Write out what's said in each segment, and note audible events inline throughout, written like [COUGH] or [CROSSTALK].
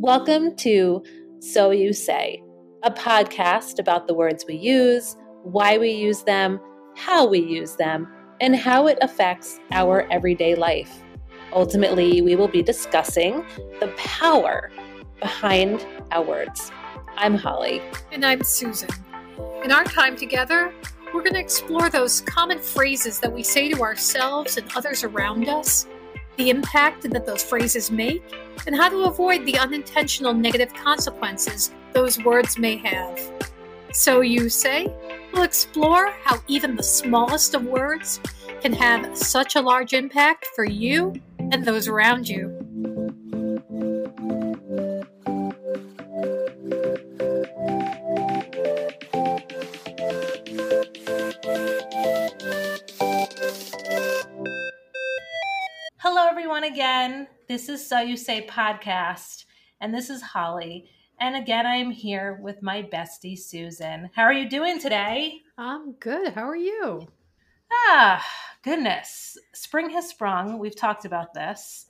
Welcome to So You Say, a podcast about the words we use, why we use them, how we use them, and how it affects our everyday life. Ultimately, we will be discussing the power behind our words. I'm Holly. And I'm Susan. In our time together, we're going to explore those common phrases that we say to ourselves and others around us the impact that those phrases make, and how to avoid the unintentional negative consequences those words may have. So, you say, we'll explore how even the smallest of words can have such a large impact for you and those around you. This is So You Say podcast, and this is Holly. And again, I'm here with my bestie, Susan. How are you doing today? I'm good. How are you? Ah, goodness. Spring has sprung. We've talked about this.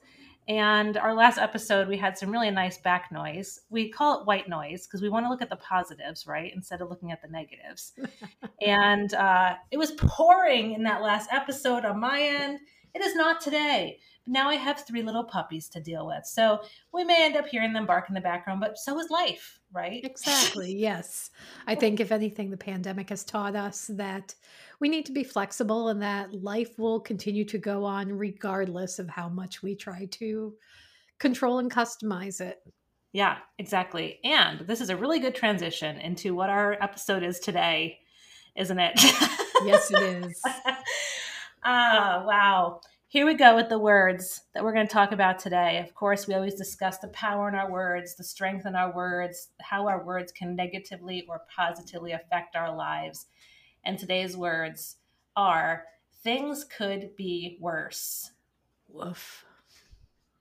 And our last episode, we had some really nice back noise. We call it white noise because we want to look at the positives, right? Instead of looking at the negatives. [LAUGHS] and uh, it was pouring in that last episode on my end. It is not today now I have three little puppies to deal with. So we may end up hearing them bark in the background, but so is life, right? Exactly. [LAUGHS] yes. I think, if anything, the pandemic has taught us that we need to be flexible and that life will continue to go on regardless of how much we try to control and customize it. Yeah, exactly. And this is a really good transition into what our episode is today, isn't it? yes, it is. [LAUGHS] Ah, wow. Here we go with the words that we're going to talk about today. Of course, we always discuss the power in our words, the strength in our words, how our words can negatively or positively affect our lives. And today's words are things could be worse. Woof.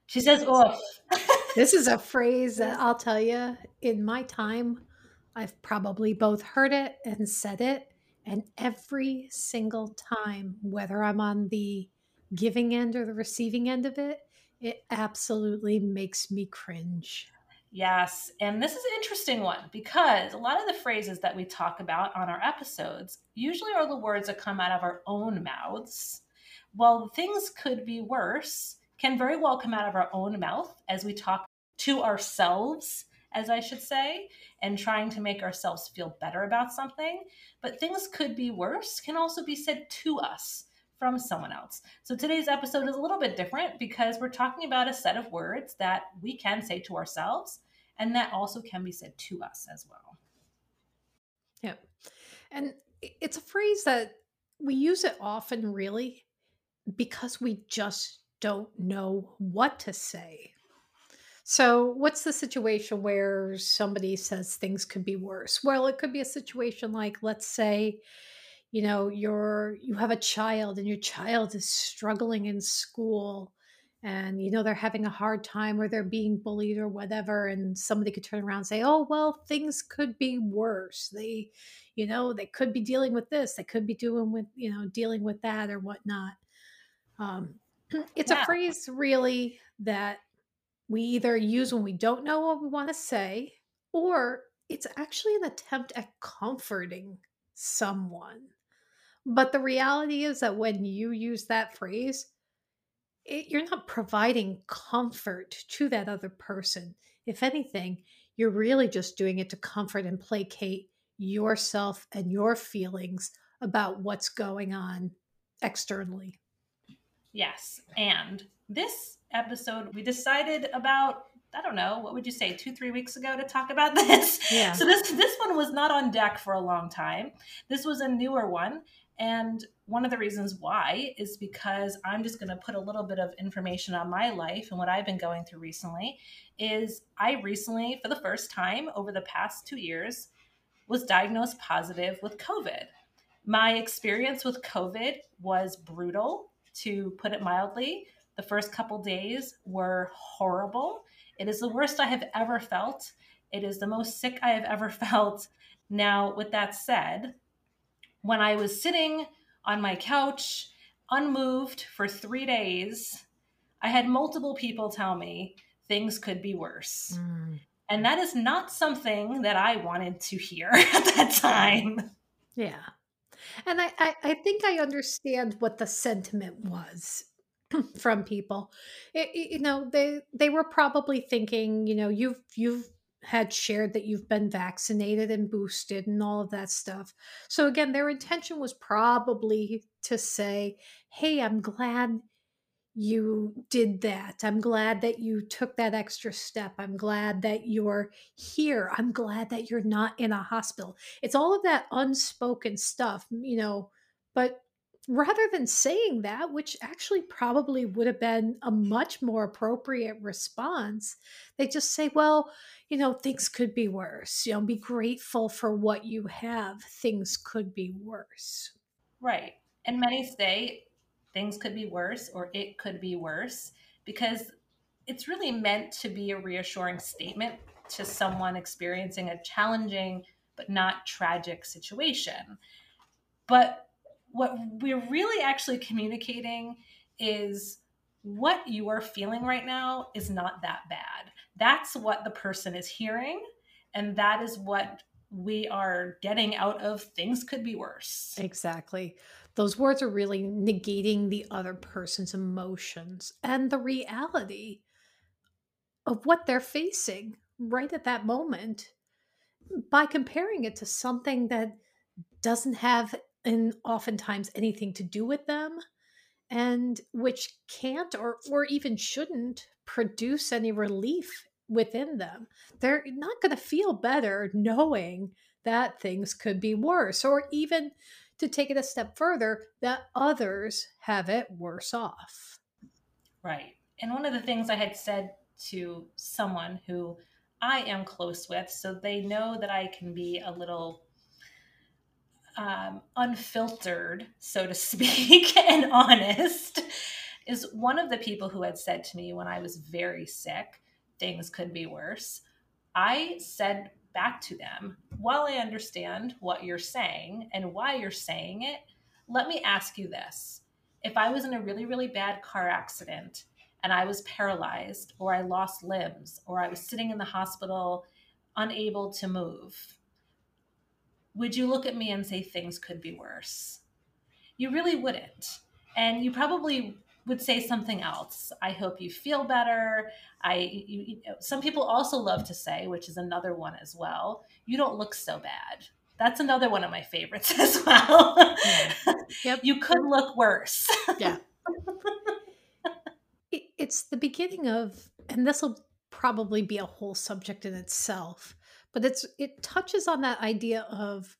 She says, oof. [LAUGHS] this is a phrase that I'll tell you in my time, I've probably both heard it and said it. And every single time, whether I'm on the giving end or the receiving end of it, it absolutely makes me cringe. Yes. And this is an interesting one because a lot of the phrases that we talk about on our episodes usually are the words that come out of our own mouths. Well, things could be worse, can very well come out of our own mouth as we talk to ourselves, as I should say, and trying to make ourselves feel better about something. But things could be worse can also be said to us from someone else. So today's episode is a little bit different because we're talking about a set of words that we can say to ourselves and that also can be said to us as well. Yeah. And it's a phrase that we use it often really because we just don't know what to say. So, what's the situation where somebody says things could be worse? Well, it could be a situation like, let's say, you know you're you have a child and your child is struggling in school and you know they're having a hard time or they're being bullied or whatever and somebody could turn around and say oh well things could be worse. They you know they could be dealing with this they could be doing with you know dealing with that or whatnot. Um, [CLEARS THROAT] it's yeah. a phrase really that we either use when we don't know what we want to say or it's actually an attempt at comforting someone but the reality is that when you use that phrase, it, you're not providing comfort to that other person. If anything, you're really just doing it to comfort and placate yourself and your feelings about what's going on externally. Yes. And this episode, we decided about I don't know, what would you say, two, three weeks ago to talk about [LAUGHS] this? Yeah. So this this one was not on deck for a long time. This was a newer one. And one of the reasons why is because I'm just going to put a little bit of information on my life and what I've been going through recently. Is I recently, for the first time over the past two years, was diagnosed positive with COVID. My experience with COVID was brutal, to put it mildly. The first couple days were horrible. It is the worst I have ever felt. It is the most sick I have ever [LAUGHS] felt. Now, with that said, when I was sitting on my couch, unmoved for three days, I had multiple people tell me things could be worse. Mm. And that is not something that I wanted to hear [LAUGHS] at that time. Yeah. And I, I, I think I understand what the sentiment was [CLEARS THROAT] from people. It, it, you know, they they were probably thinking, you know, you've you've had shared that you've been vaccinated and boosted and all of that stuff. So again, their intention was probably to say, "Hey, I'm glad you did that. I'm glad that you took that extra step. I'm glad that you're here. I'm glad that you're not in a hospital. It's all of that unspoken stuff, you know, but rather than saying that, which actually probably would have been a much more appropriate response, they just say, well, you know, things could be worse. You know, be grateful for what you have. Things could be worse. Right. And many say, things could be worse or it could be worse because it's really meant to be a reassuring statement to someone experiencing a challenging but not tragic situation. But what we're really actually communicating is what you are feeling right now is not that bad. That's what the person is hearing, and that is what we are getting out of things could be worse. Exactly those words are really negating the other person's emotions and the reality of what they're facing right at that moment by comparing it to something that doesn't have and oftentimes anything to do with them and which can't or or even shouldn't produce any relief within them they're not going to feel better knowing that things could be worse or even to take it a step further that others have it worse off. Right. And one of the things I had said to someone who I am close with, so they know that I can be a little um, unfiltered, so to [LAUGHS] speak, and honest, is one of the people who had said to me when I was very sick, things could be worse. I said back to them while I understand what you're saying and why you're saying it. Let me ask you this. If I was in a really, really bad car accident and I was paralyzed or I lost limbs or I was sitting in the hospital unable to move, would you look at me and say things could be worse? You really wouldn't. And you probably would say something else. I hope you feel better. I you, you know, some people also love to say, which is another one as well. You don't look so bad. That's another one of my favorites [LAUGHS] as well. Yeah. Yep. you could look worse. yeah. [LAUGHS] it's the beginning of, and this will probably be a whole subject in itself, but it's it touches on that idea of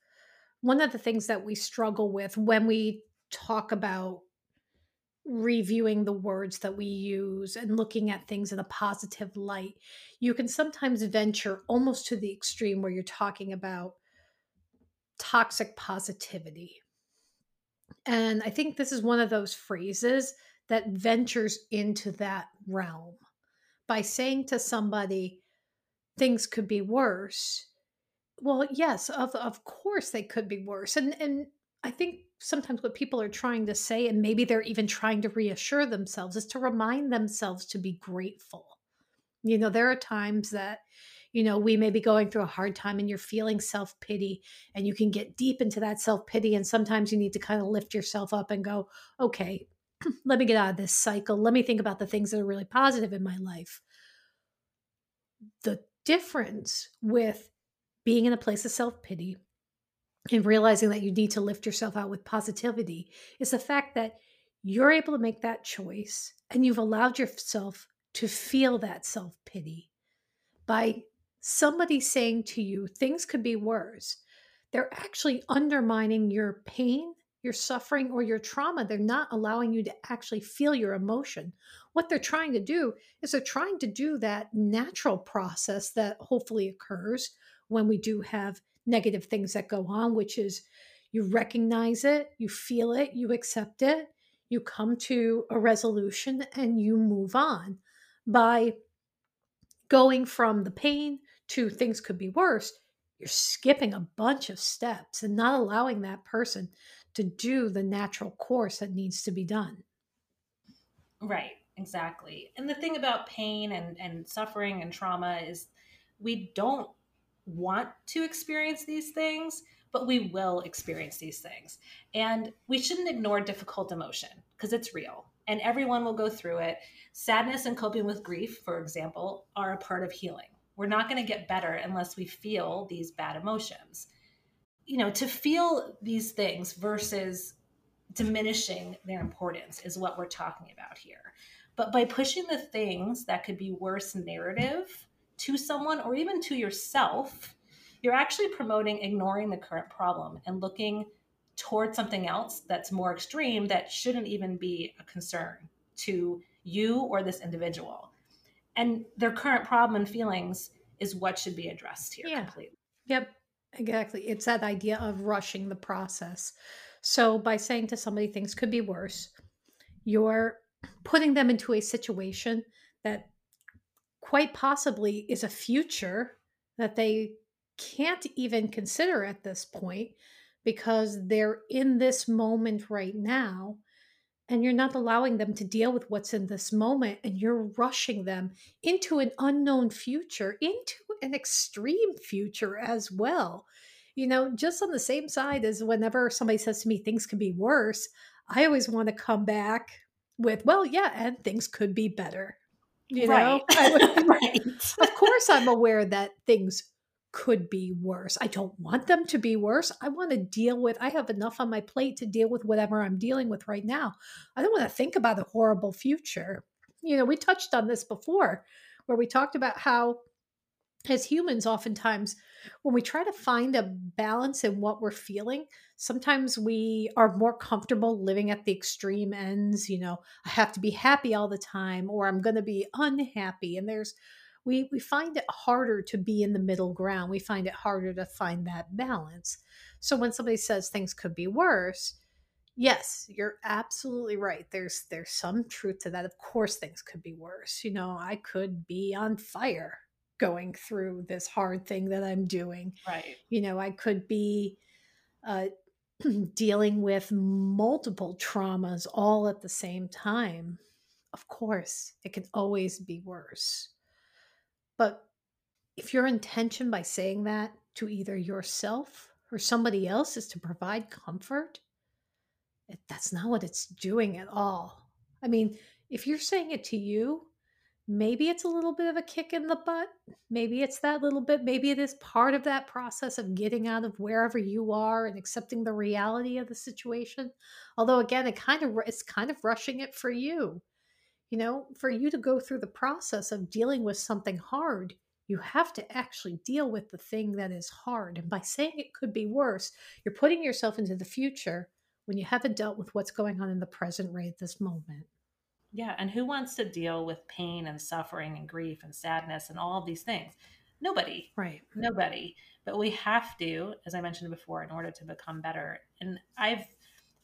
one of the things that we struggle with when we talk about reviewing the words that we use and looking at things in a positive light, you can sometimes venture almost to the extreme where you're talking about toxic positivity. And I think this is one of those phrases that ventures into that realm by saying to somebody, things could be worse. Well, yes, of, of course they could be worse. And and I think sometimes what people are trying to say, and maybe they're even trying to reassure themselves, is to remind themselves to be grateful. You know, there are times that, you know, we may be going through a hard time and you're feeling self pity, and you can get deep into that self pity. And sometimes you need to kind of lift yourself up and go, okay, [CLEARS THROAT] let me get out of this cycle. Let me think about the things that are really positive in my life. The difference with being in a place of self pity and realizing that you need to lift yourself out with positivity is the fact that you're able to make that choice and you've allowed yourself to feel that self pity by somebody saying to you, things could be worse. They're actually undermining your pain, your suffering, or your trauma. They're not allowing you to actually feel your emotion. What they're trying to do is they're trying to do that natural process that hopefully occurs when we do have negative things that go on, which is you recognize it, you feel it, you accept it, you come to a resolution, and you move on. By going from the pain to things could be worse, you're skipping a bunch of steps and not allowing that person to do the natural course that needs to be done. Right. exactly. And the thing about pain and, and suffering and trauma is we don't want to experience these things, but we will experience these things. And we shouldn't ignore difficult emotion because it's real and everyone will go through it. Sadness and coping with grief, for example, are a part of healing. We're not going to get better unless we feel these bad emotions. You know, to feel these things versus diminishing their importance is what we're talking about here. But by pushing the things that could be worse narrative to someone or even to yourself, you're actually promoting ignoring the current problem and looking toward something else that's more extreme that shouldn't even be a concern to you or this individual. And their current problem and feelings is what should be addressed here yeah. completely. Yep, exactly. It's that idea of rushing the process. So by saying to somebody things could be worse, you're putting them into a situation that quite possibly is a future that they can't even consider at this point because they're in this moment right now and you're not allowing them to deal with what's in this moment and you're rushing them into an unknown future into an extreme future as well you know just on the same side as whenever somebody says to me things can be worse i always want to come back with well yeah and things could be better you know right. [LAUGHS] right. [LAUGHS] of course i'm aware that things could be worse. I don't want them to be worse. I want to deal with, I have enough on my plate to deal with whatever I'm dealing with right now. I don't want to think about a horrible future. You know, we touched on this before where we talked about how, as humans, oftentimes when we try to find a balance in what we're feeling, sometimes we are more comfortable living at the extreme ends. You know, I have to be happy all the time, or I'm going to be unhappy. And there's we we find it harder to be in the middle ground. We find it harder to find that balance. So when somebody says things could be worse, yes, you're absolutely right. There's there's some truth to that. Of course things could be worse. You know, I could be on fire going through this hard thing that I'm doing. Right. You know, I could be uh, [CLEARS THROAT] dealing with multiple traumas all at the same time. Of course, it can always be worse. But if your intention by saying that to either yourself or somebody else is to provide comfort, it, that's not what it's doing at all. I mean, if you're saying it to you, maybe it's a little bit of a kick in the butt. Maybe it's that little bit. Maybe it is part of that process of getting out of wherever you are and accepting the reality of the situation. Although again, it kind of it's kind of rushing it for you. You know, for you to go through the process of dealing with something hard, you have to actually deal with the thing that is hard. And by saying it could be worse, you're putting yourself into the future when you haven't dealt with what's going on in the present right at this moment. Yeah. And who wants to deal with pain and suffering and grief and sadness and all of these things? Nobody. Right. Nobody. But we have to, as I mentioned before, in order to become better. And I've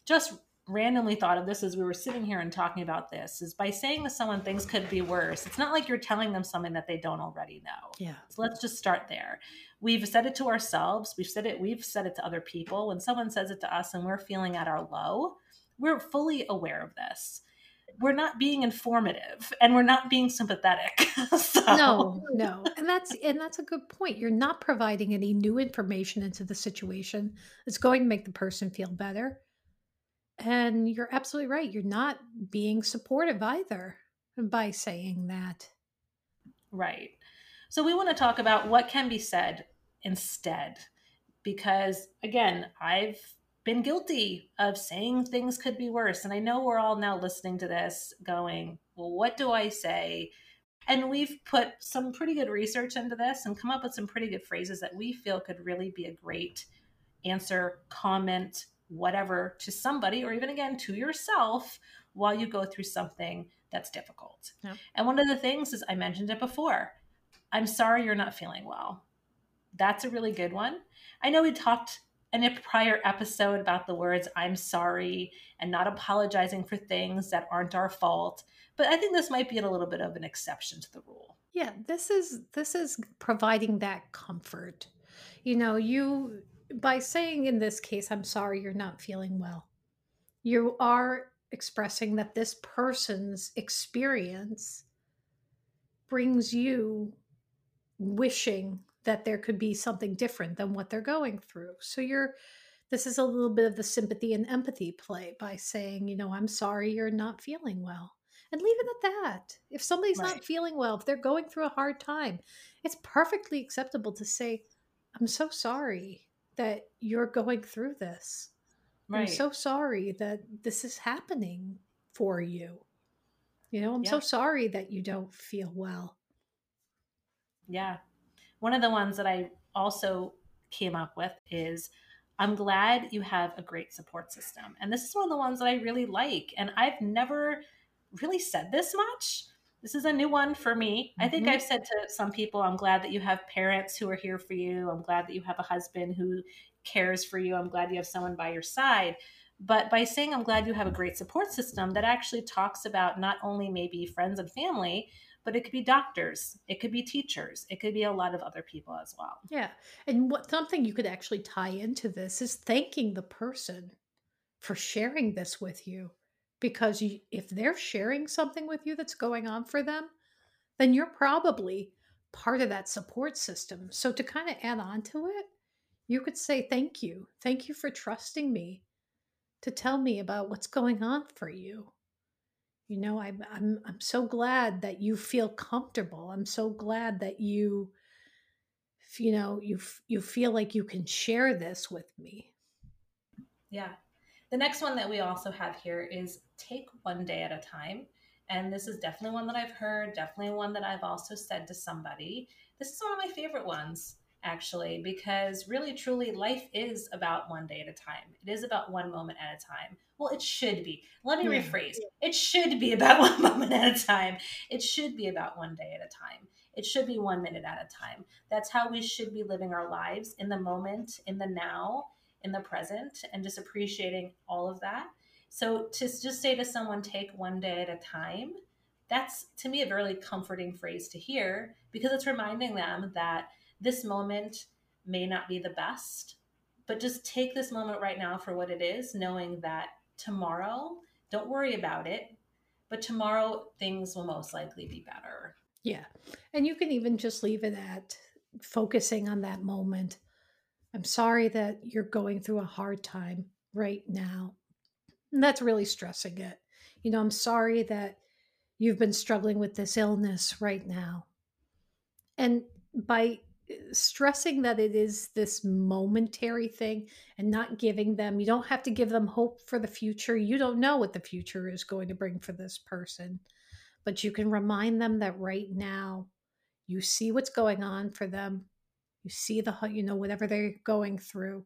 just randomly thought of this as we were sitting here and talking about this is by saying to someone things could be worse it's not like you're telling them something that they don't already know yeah so let's just start there we've said it to ourselves we've said it we've said it to other people when someone says it to us and we're feeling at our low we're fully aware of this we're not being informative and we're not being sympathetic [LAUGHS] so. no no and that's and that's a good point you're not providing any new information into the situation it's going to make the person feel better and you're absolutely right. You're not being supportive either by saying that. Right. So we want to talk about what can be said instead. Because again, I've been guilty of saying things could be worse. And I know we're all now listening to this going, well, what do I say? And we've put some pretty good research into this and come up with some pretty good phrases that we feel could really be a great answer, comment, whatever to somebody or even again to yourself while you go through something that's difficult. Yeah. And one of the things is I mentioned it before. I'm sorry you're not feeling well. That's a really good one. I know we talked in a prior episode about the words I'm sorry and not apologizing for things that aren't our fault, but I think this might be a little bit of an exception to the rule. Yeah, this is this is providing that comfort. You know, you by saying in this case, I'm sorry you're not feeling well, you are expressing that this person's experience brings you wishing that there could be something different than what they're going through. So you're this is a little bit of the sympathy and empathy play by saying, you know, I'm sorry you're not feeling well. And leave it at that. If somebody's right. not feeling well, if they're going through a hard time, it's perfectly acceptable to say, I'm so sorry that you're going through this. Right. I'm so sorry that this is happening for you. You know, I'm yeah. so sorry that you don't feel well. Yeah. One of the ones that I also came up with is I'm glad you have a great support system. And this is one of the ones that I really like. And I've never really said this much. This is a new one for me. Mm-hmm. I think mm-hmm. I've said to some people, I'm glad that you have parents who are here for you. I'm glad that you have a husband who cares for you. I'm glad you have someone by your side. But by saying I'm glad you have a great support system, that actually talks about not only maybe friends and family, but it could be doctors, it could be teachers, it could be a lot of other people as well. Yeah. And what something you could actually tie into this is thanking the person for sharing this with you. Because you, if they're sharing something with you that's going on for them, then you're probably part of that support system. So to kind of add on to it, you could say, Thank you. Thank you for trusting me to tell me about what's going on for you. You know, I'm I'm I'm so glad that you feel comfortable. I'm so glad that you you know, you you feel like you can share this with me. Yeah. The next one that we also have here is take one day at a time. And this is definitely one that I've heard, definitely one that I've also said to somebody. This is one of my favorite ones actually, because really, truly, life is about one day at a time. It is about one moment at a time. Well, it should be. Let me yeah. rephrase it should be about [LAUGHS] one moment at a time. It should be about one day at a time. It should be one minute at a time. That's how we should be living our lives in the moment, in the now, in the present, and just appreciating all of that. So to just say to someone, take one day at a time, that's to me a very comforting phrase to hear because it's reminding them that this moment may not be the best, but just take this moment right now for what it is, knowing that tomorrow, don't worry about it, but tomorrow things will most likely be better. Yeah. And you can even just leave it at focusing on that moment. I'm sorry that you're going through a hard time right now. And that's really stressing it. You know, I'm sorry that you've been struggling with this illness right now. And by stressing that it is this momentary thing and not giving them you don't have to give them hope for the future. You don't know what the future is going to bring for this person but you can remind them that right now you see what's going on for them. You see the you know whatever they're going through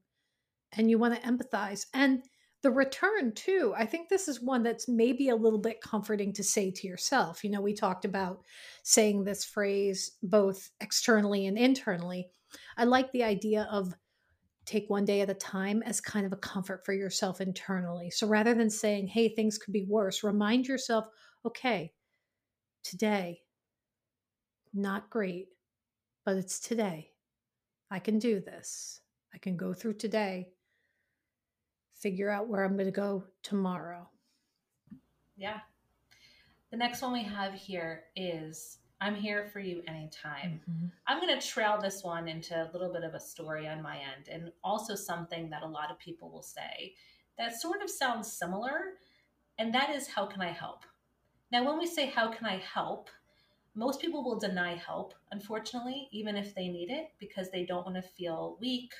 and you want to empathize. And the return too i think this is one that's maybe a little bit comforting to say to yourself you know we talked about saying this phrase both externally and internally. I like the idea of take one day at a time as kind of a comfort for yourself internally. So rather than saying hey things could be worse remind yourself okay today not great but it's today. I can do this. I can go through today figure out where I'm going to go tomorrow. Yeah. The next one we have here is I'm here for you anytime. Mm-hmm. I'm going to trail this one into a little bit of a story on my end and also something that a lot of people will say that sort of sounds similar, and that is, How can I help? Now, when we say, How can I help? most people will deny help, unfortunately, even if they need it, because they don't want to feel weak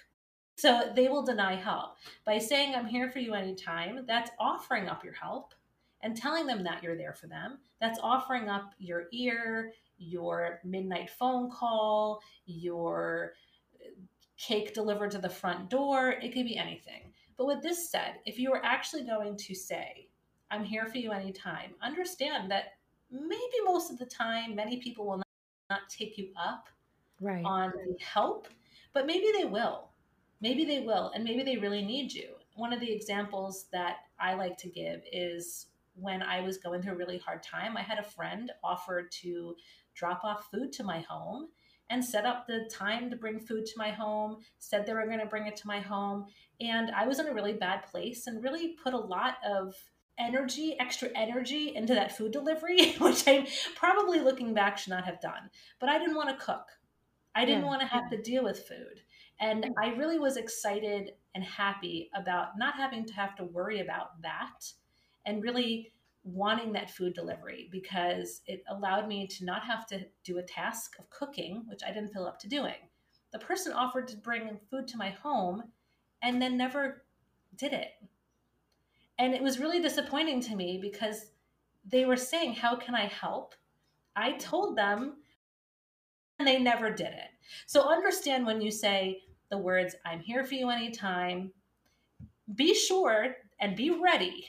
so they will deny help. By saying, I'm here for you anytime, that's offering up your help and telling them that you're there for them. That's offering up your ear, your midnight phone call, your uh, cake delivered to the front door. It could be anything. But with this said, if you are actually going to say, I'm here for you anytime, understand that maybe most of the time, many people will not, not take you up right. on the help, but maybe they will maybe they will and maybe they really need you one of the examples that i like to give is when i was going through a really hard time i had a friend offer to drop off food to my home and set up the time to bring food to my home said they were going to bring it to my home and i was in a really bad place and really put a lot of energy, extra energy into that food delivery, [LAUGHS] which I'm probably looking back should not have done. But I didn't want to cook. I didn't yeah, want to have to deal with food. And hmm. I really was excited and happy about not having to have to worry about that and really wanting that food delivery because it allowed me to not have to do a task of cooking, which I didn't feel up to doing. The person offered to bring food to my home and then never did it. And it was really disappointing to me because they were saying, How can I help? I told them, and they never did it. So understand when you say the words, I'm here for you anytime, be sure and be ready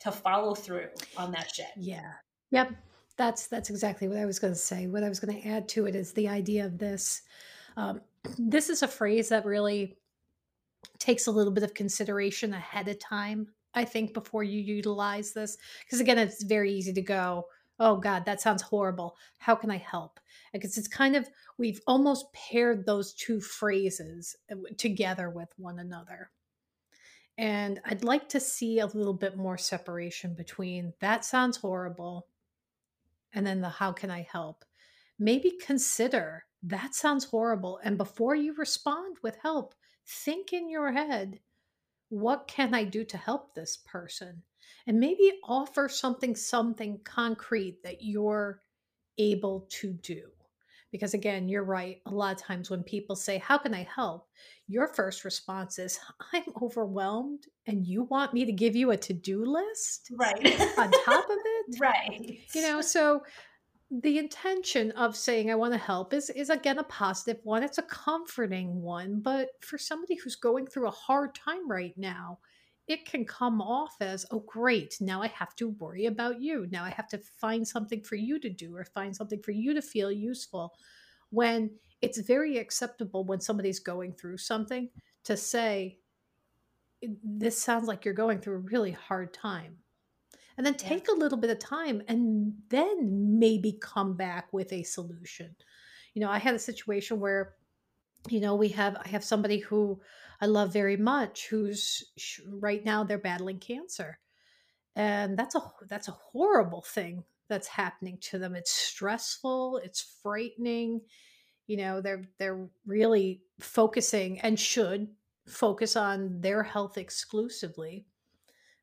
to follow through on that shit. Yeah. Yep. That's that's exactly what I was going to say. What I was going to add to it is the idea of this. Um, [CLEARS THROAT] this is a phrase that really takes a little bit of consideration ahead of time I think, before you utilize this. Because again, it's very easy to go, oh God, that sounds horrible. How can I help? Because it's kind of, we've almost paired those two phrases uh, together with one another. And I'd like to see a little bit more separation between that sounds horrible and then the how can I help. Maybe consider that sounds horrible. And before you respond with help, think in your head what can I do to help this person? And maybe offer something, something concrete that you're able to do. Because again, you're right. A lot of times when people say, How can I help? Your first response is, [LAUGHS] I'm overwhelmed and you want me to give you a to do list? Right. on top of [LAUGHS] it? Right. You know, so the intention of saying I want to help is is again a positive one. It's a comforting one, but for somebody who's going through a hard time right now, it can come off as, "Oh great, now I have to worry about you. Now I have to find something for you to do or find something for you to feel useful." When it's very acceptable when somebody's going through something to say, "This sounds like you're going through a really hard time." and then take yeah. a little bit of time and then maybe come back with a solution you know i had a situation where you know we have i have somebody who i love very much who's right now they're battling cancer. And that's a that's a horrible thing that's happening to them. It's stressful it's frightening you know they're they're really focusing and should focus on their health exclusively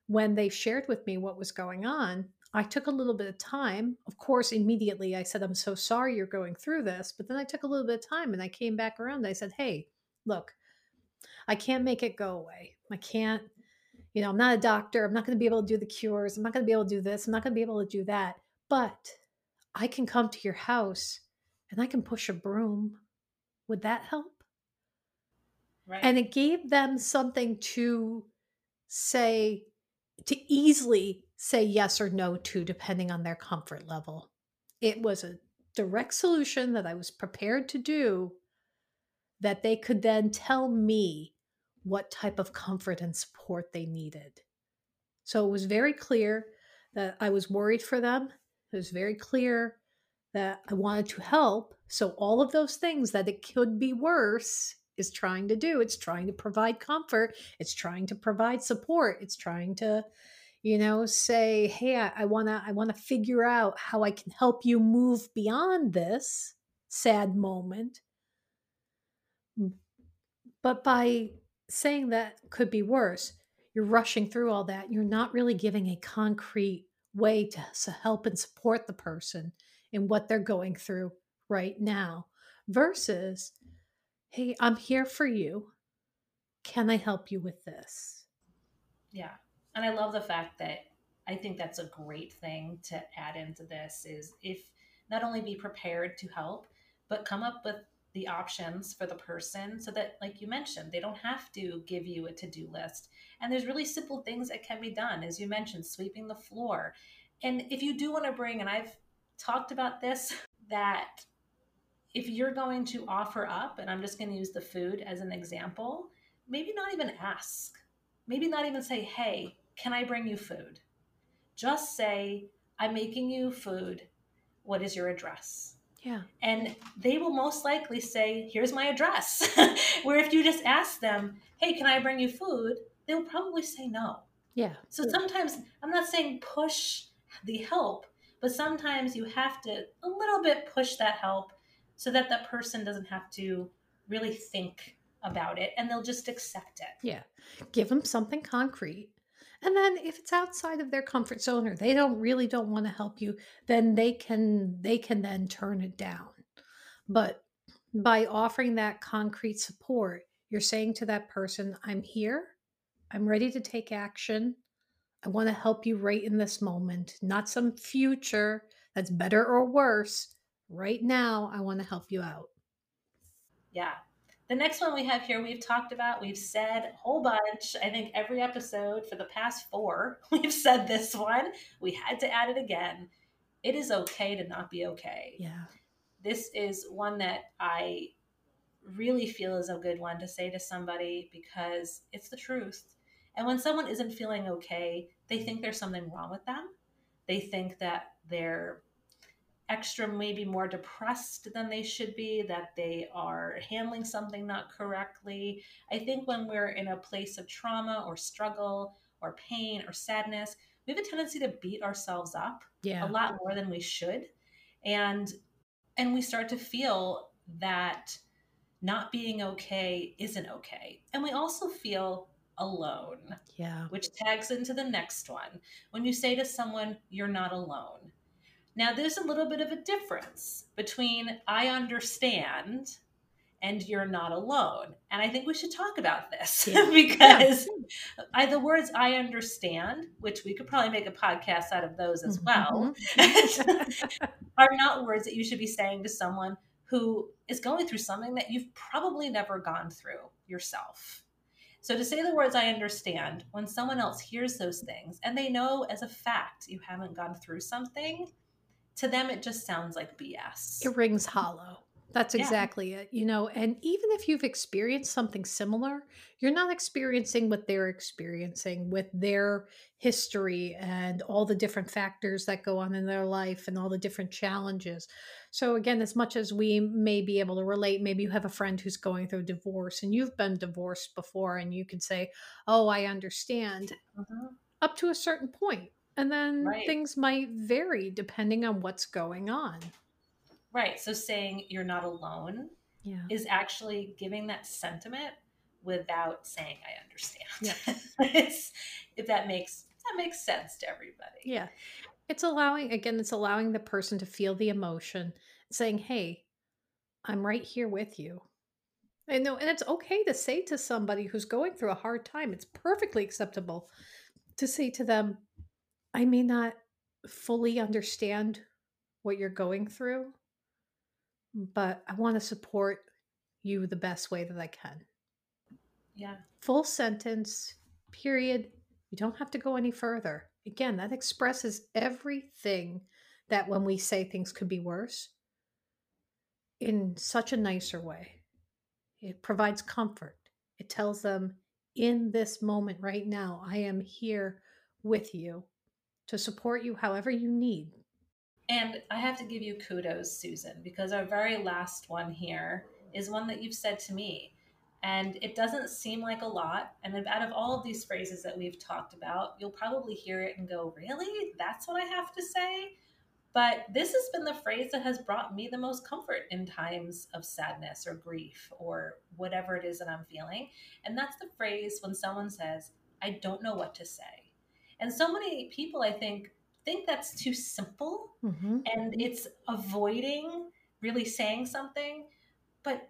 when they shared with me what was going on, I took a little bit of time. Of course, immediately I said, I'm so sorry you're going through this. But then I took a little bit of time and I came back around. I said, Hey, look, I can't make it go away. I can't, you know, I'm not a doctor. I'm not going to be able to do the cures. I'm not going to be able to do this. I'm not going to be able to do that. But I can come to your house and I can push a broom. Would that help? Right. And it gave them something to say, to easily say yes or no to, depending on their comfort level. It was a direct solution that I was prepared to do that they could then tell me what type of comfort and support they needed. So it was very clear that I was worried for them. It was very clear that I wanted to help. So all of those things that it could be worse is trying to do. It's trying to provide comfort. It's trying to provide support. It's trying to, you know, say, "Hey, I, I wanna, I wanna figure out how I can help you move beyond this sad moment." But by saying that could be worse, you're rushing through all that. You're not really giving a concrete way to help and support the person in what they're going through right now versus hey, I'm here for you. Can I help you with this? Yeah. And I love the fact that I think that's a great thing to add into this is if not only be prepared to help, but come up with the options for the person so that like you mentioned they don't have to give you a to-do list and there's really simple things that can be done as you mentioned sweeping the floor and if you do want to bring and i've talked about this [LAUGHS] that if you're going to offer up, and I'm just going to use the food as an example, maybe not even ask. Maybe not even say, hey, can I bring you food? Just say, I'm making you food. What is your address? Yeah. And they will most likely say, here's my address. [LAUGHS] Where if you just ask them, hey, can I bring you food? They'll probably say no. Yeah. So sometimes I'm not saying push the help, but sometimes you have to a little bit push that help so that that person doesn't have to really think about it and they'll just accept it. Yeah. Give them something concrete. And then if it's outside of their comfort zone or they don't really don't want to help you, then they can they can then turn it down. But by offering that concrete support, you're saying to that person, I'm here. I'm ready to take action. I want to help you right in this moment, not some future that's better or worse. Right now, I want to help you out. Yeah. The next one we have here, we've talked about, we've said a whole bunch. I think every episode for the past four, [LAUGHS] we've said this one. We had to add it again. It is okay to not be okay. Yeah. This is one that I really feel is a good one to say to somebody because it's the truth. And when someone isn't feeling okay, they think there's something wrong with them. They think that they're extra, maybe more depressed than they should be, that they are handling something not correctly. I think when we're in a place of trauma or struggle or pain or sadness, we have a tendency to beat ourselves up yeah. a lot more than we should. And and we start to feel that not being okay isn't okay. And we also feel alone. Yeah. Which tags into the next one. When you say to someone, you're not alone. Now, there's a little bit of a difference between I understand and you're not alone. And I think we should talk about this yeah. [LAUGHS] because yeah. I, the words I understand, which we could probably make a podcast out of those as well, mm-hmm. [LAUGHS] are not words that you should be saying to someone who is going through something that you've probably never gone through yourself. So to say the words I understand, when someone else hears those things and they know as a fact you haven't gone through something, to them it just sounds like BS. It rings hollow. That's exactly yeah. it. You know, and even if you've experienced something similar, you're not experiencing what they're experiencing with their history and all the different factors that go on in their life and all the different challenges. So, again, as much as we may be able to relate, maybe you have a friend who's going through divorce and you've been divorced before, and you can say, Oh, I understand, mm-hmm. up to a certain point. And then right. things might vary depending on what's going on. Right. So saying you're not alone yeah. is actually giving that sentiment without saying I understand. Yeah. [LAUGHS] if that makes that makes sense to everybody. Yeah. It's allowing again, it's allowing the person to feel the emotion, saying, Hey, I'm right here with you. And no, and it's okay to say to somebody who's going through a hard time, it's perfectly acceptable to say to them, I may not fully understand what you're going through, but I want to support you the best way that I can. Yeah. Full sentence, period. You don't have to go any further. Again, that expresses everything that when we say things could be worse in such a nicer way. It provides comfort. It tells them, in this moment right now, I am here with you to support you however you need. And I have to give you kudos, Susan, because our very last one here is one that you've said to me. And it doesn't seem like a lot. And out of all of these phrases that we've talked about, you'll probably hear it and go, Really? That's what I have to say? But this has been the phrase that has brought me the most comfort in times of sadness or grief or whatever it is that I'm feeling. And that's the phrase when someone says, I don't know what to say. And so many people, I think, think that's too simple mm-hmm. and it's avoiding really saying something. But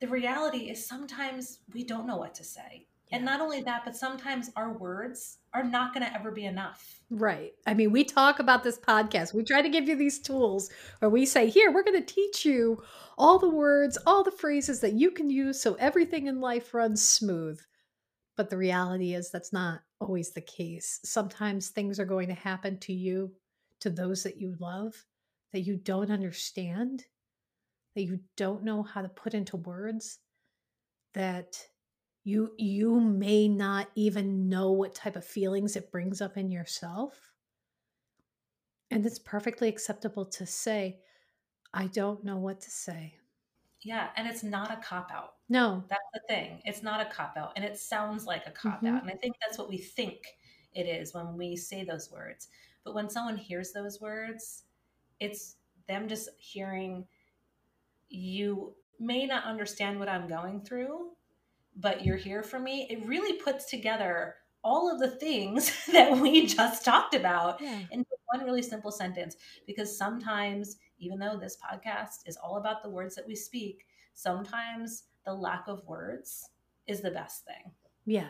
the reality is sometimes we don't know what to say. Yeah. And not only that, but sometimes our words are not going to ever be enough. Right. I mean, we talk about this podcast. We try to give you these tools where we say, here, we're going to teach you all the words, all the phrases that you can use so everything in life runs smooth. But the reality is that's not always the case. Sometimes things are going to happen to you, to those that you love, that you don't understand, that you don't know how to put into words, that you you may not even know what type of feelings it brings up in yourself. And it's perfectly acceptable to say, I don't know what to say. Yeah, and it's not a cop out. No. That's the thing. It's not a cop out. And it sounds like a cop mm-hmm. out. And I think that's what we think it is when we say those words. But when someone hears those words, it's them just hearing you may not understand what I'm going through, but you're here for me. It really puts together all of the things [LAUGHS] that we just talked about yeah. into one really simple sentence. Because sometimes, even though this podcast is all about the words that we speak, sometimes the lack of words is the best thing. Yeah.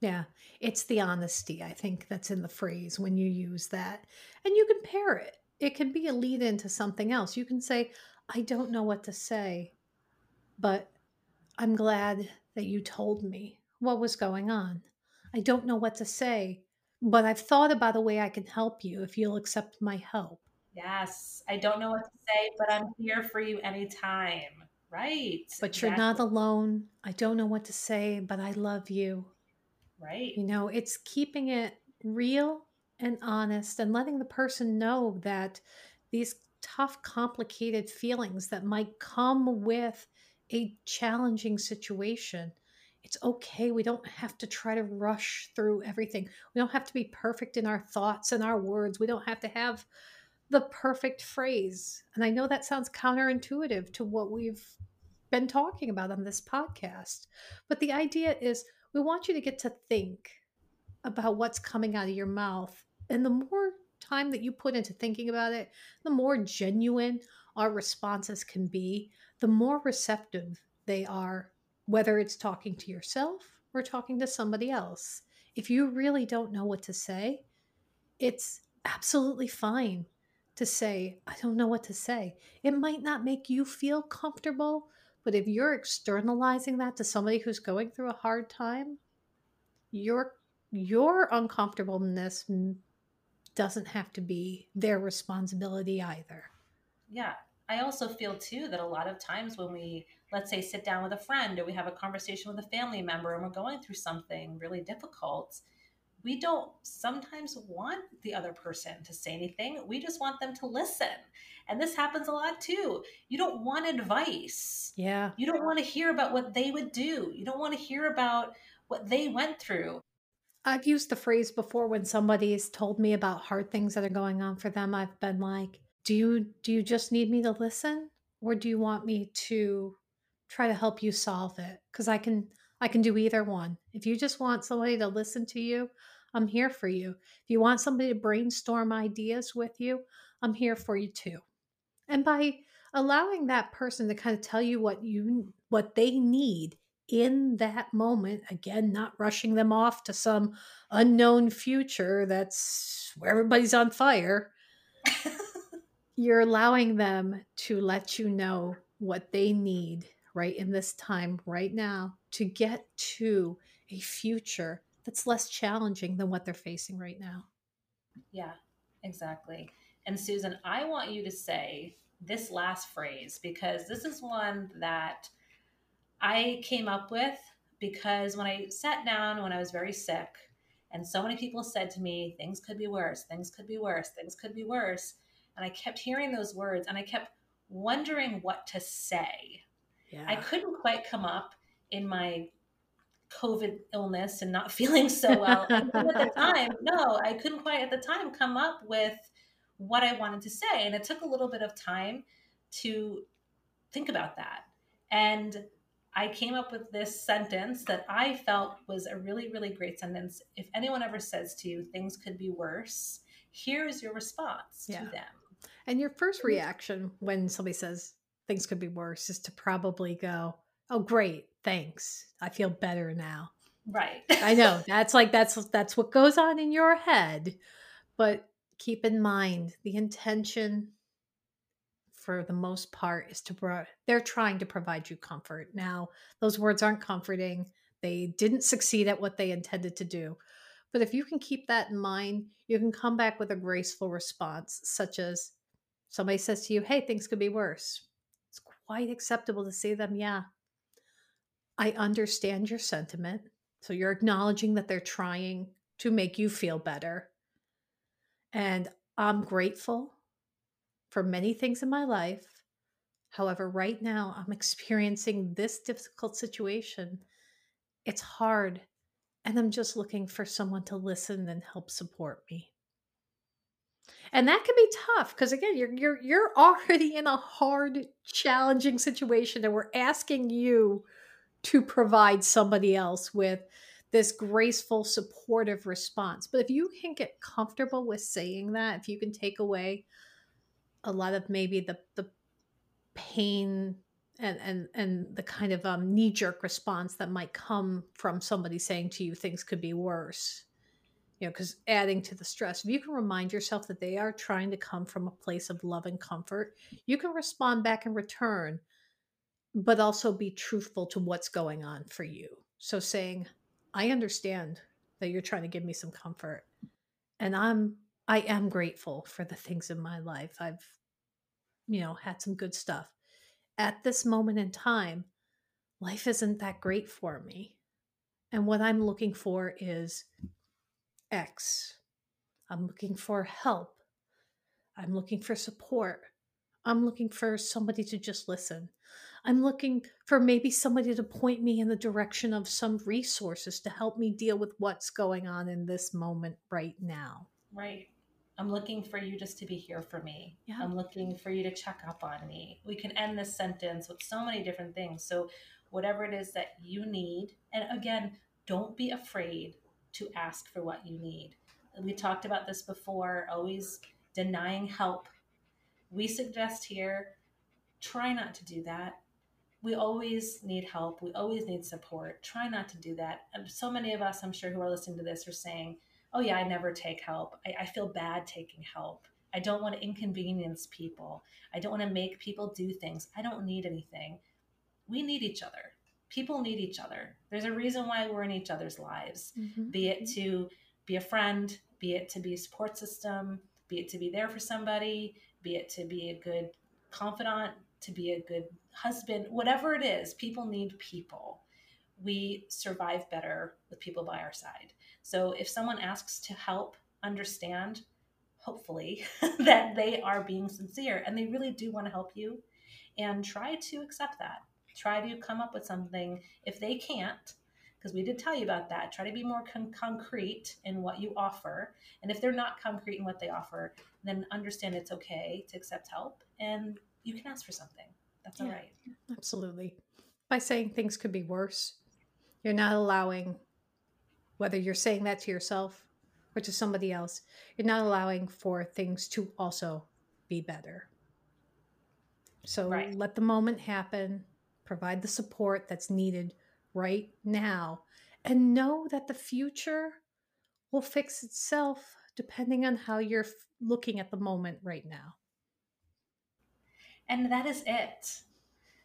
Yeah. It's the honesty, I think, that's in the phrase when you use that. And you can pair it. It can be a lead into something else. You can say, I don't know what to say, but I'm glad that you told me what was going on. I don't know what to say, but I've thought about a way I can help you if you'll accept my help. Yes, I don't know what to say, but I'm here for you anytime. Right. But you're not alone. I don't know what to say, but I love you. Right. You know, it's keeping it real and honest and letting the person know that these tough, complicated feelings that might come with a challenging situation. It's okay. We don't have to try to rush through everything. We don't have to be perfect in our thoughts and our words. We don't have to have the perfect phrase. And I know that sounds counterintuitive to what we've been talking about on this podcast. But the idea is we want you to get to think about what's coming out of your mouth. And the more time that you put into thinking about it, the more genuine our responses can be, the more receptive they are, whether it's talking to yourself or talking to somebody else. If you really don't know what to say, it's absolutely fine to say, I don't know what to say. It might not make you feel comfortable, but if you're externalizing that to somebody who's going through a hard time, your your uncomfortableness doesn't have to be their responsibility either. Yeah. I also feel too that a lot of times when we, let's say, sit down with a friend or we have a conversation with a family member and we're going through something really difficult, we don't sometimes want the other person to say anything. We just want them to listen. And this happens a lot too. You don't want advice. Yeah. You don't want to hear about what they would do. You don't want to hear about what they went through. I've used the phrase before when somebody's told me about hard things that are going on for them. I've been like, "Do you do you just need me to listen or do you want me to try to help you solve it?" Cuz I can I can do either one. If you just want somebody to listen to you, I'm here for you. If you want somebody to brainstorm ideas with you, I'm here for you too. And by allowing that person to kind of tell you what you what they need in that moment, again, not rushing them off to some unknown future that's where everybody's on fire, [LAUGHS] you're allowing them to let you know what they need right in this time, right now, to get to a future that's less challenging than what they're facing right now. Yeah, exactly. And Susan, I want you to say this last phrase because this is one that I came up with because when I sat down when I was very sick, and so many people said to me, things could be worse, things could be worse, things could be worse. And I kept hearing those words and I kept wondering what to say. Yeah. I couldn't quite come up in my COVID illness and not [LAUGHS] feeling so well. at the [LAUGHS] time, no, I couldn't quite at the time come up with what I wanted to say. And it took a little bit of time to think about that. And I came up with this sentence that I felt was a really, really great sentence. If anyone ever says to you, things could be worse, here's your response yeah. to them. And your first reaction when somebody says things could be worse is to probably go, Oh, great, thanks. I feel better now. Right. I know. [LAUGHS] That's like that's that's what goes on in your head. But keep in mind the intention for the most part is to pro- they're trying to provide you comfort. Now, those words aren't comforting. They didn't succeed at what they intended to do. But if you can keep that in mind, you can come back with a graceful response, such as somebody says to you, Hey, things could be worse. It's quite acceptable to say them, Yeah, I understand your sentiment. So you're acknowledging that they're trying to make you feel better. And I'm grateful for many things in my life. However, right now I'm experiencing this difficult situation. It's hard, and I'm just looking for someone to listen and help support me. And that can be tough because again, you're you're you're [LAUGHS] already in a hard, challenging situation, and we're asking you to provide somebody else with this graceful, supportive response. But if you can get comfortable with saying that, if you can take away a lot of maybe the the pain and and and the kind of um, knee jerk response that might come from somebody saying to you things could be worse you know because adding to the stress if you can remind yourself that they are trying to come from a place of love and comfort you can respond back in return but also be truthful to what's going on for you so saying i understand that you're trying to give me some comfort and i'm i am grateful for the things in my life i've you know, had some good stuff. At this moment in time, life isn't that great for me. And what I'm looking for is X. I'm looking for help. I'm looking for support. I'm looking for somebody to just listen. I'm looking for maybe somebody to point me in the direction of some resources to help me deal with what's going on in this moment right now. Right. I'm looking for you just to be here for me. Yeah. I'm looking for you to check up on me. We can end this sentence with so many different things. So, whatever it is that you need, and again, don't be afraid to ask for what you need. We talked about this before, always denying help. We suggest here try not to do that. We always need help. We always need support. Try not to do that. So many of us, I'm sure, who are listening to this are saying, oh yeah, I never take help. I, I feel bad taking help. I don't want to inconvenience people. I don't want to make people do things. I don't need anything. We need each other. People need each other. There's a reason why we're in each other's lives, mm-hmm. be it to be a friend, be it to be a support system, be it to be there for somebody, be it to be a good confidant, to be a good husband, whatever it is, people need people. We survive better with people by our side. So if someone asks to help, understand, hopefully, [LAUGHS] that they are being sincere and they really do want to help you, and try to accept that. Try to come up with something. If they can't, because we did tell you about that, try to be more con- concrete in what you offer. And if they're not concrete in what they offer, then understand it's okay to accept help and you can ask for something. That's yeah, all right. Absolutely. By saying things could be worse, you're not allowing whether you're saying that to yourself or to somebody else, you're not allowing for things to also be better. So right. let the moment happen, provide the support that's needed right now, and know that the future will fix itself depending on how you're looking at the moment right now. And that is it.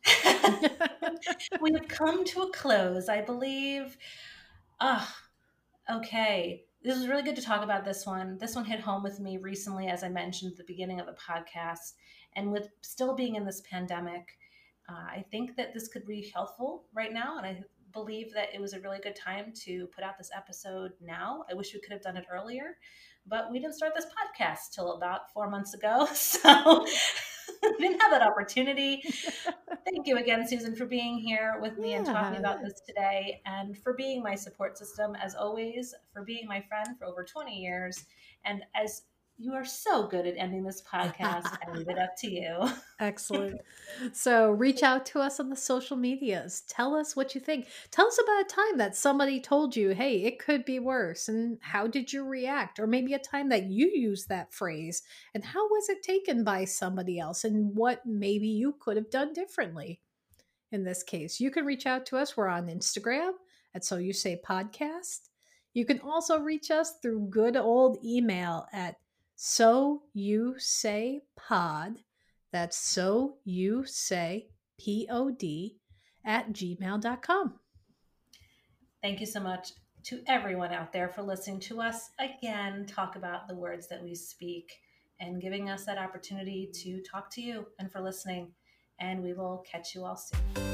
[LAUGHS] [LAUGHS] we have come to a close, I believe. Ah, Okay. This was really good to talk about this one. This one hit home with me recently, as I mentioned at the beginning of the podcast. And with still being in this pandemic, uh, I think that this could be helpful right now. And I believe that it was a really good time to put out this episode now. I wish we could have done it earlier, but we didn't start this podcast till about four months ago. [LAUGHS] So [LAUGHS] didn't have that opportunity. [LAUGHS] Thank you again, Susan, for being here with me yeah. and talking about this today and for being my support system, as always, for being my friend for over 20 years. And as you are so good at ending this podcast. I leave it up to you. Excellent. So reach out to us on the social medias. Tell us what you think. Tell us about a time that somebody told you, hey, it could be worse. And how did you react? Or maybe a time that you used that phrase and how was it taken by somebody else and what maybe you could have done differently in this case. You can reach out to us. We're on Instagram at So You Say Podcast. You can also reach us through good old email at so you say pod. That's so you say P O D at gmail.com. Thank you so much to everyone out there for listening to us again talk about the words that we speak and giving us that opportunity to talk to you and for listening. And we will catch you all soon.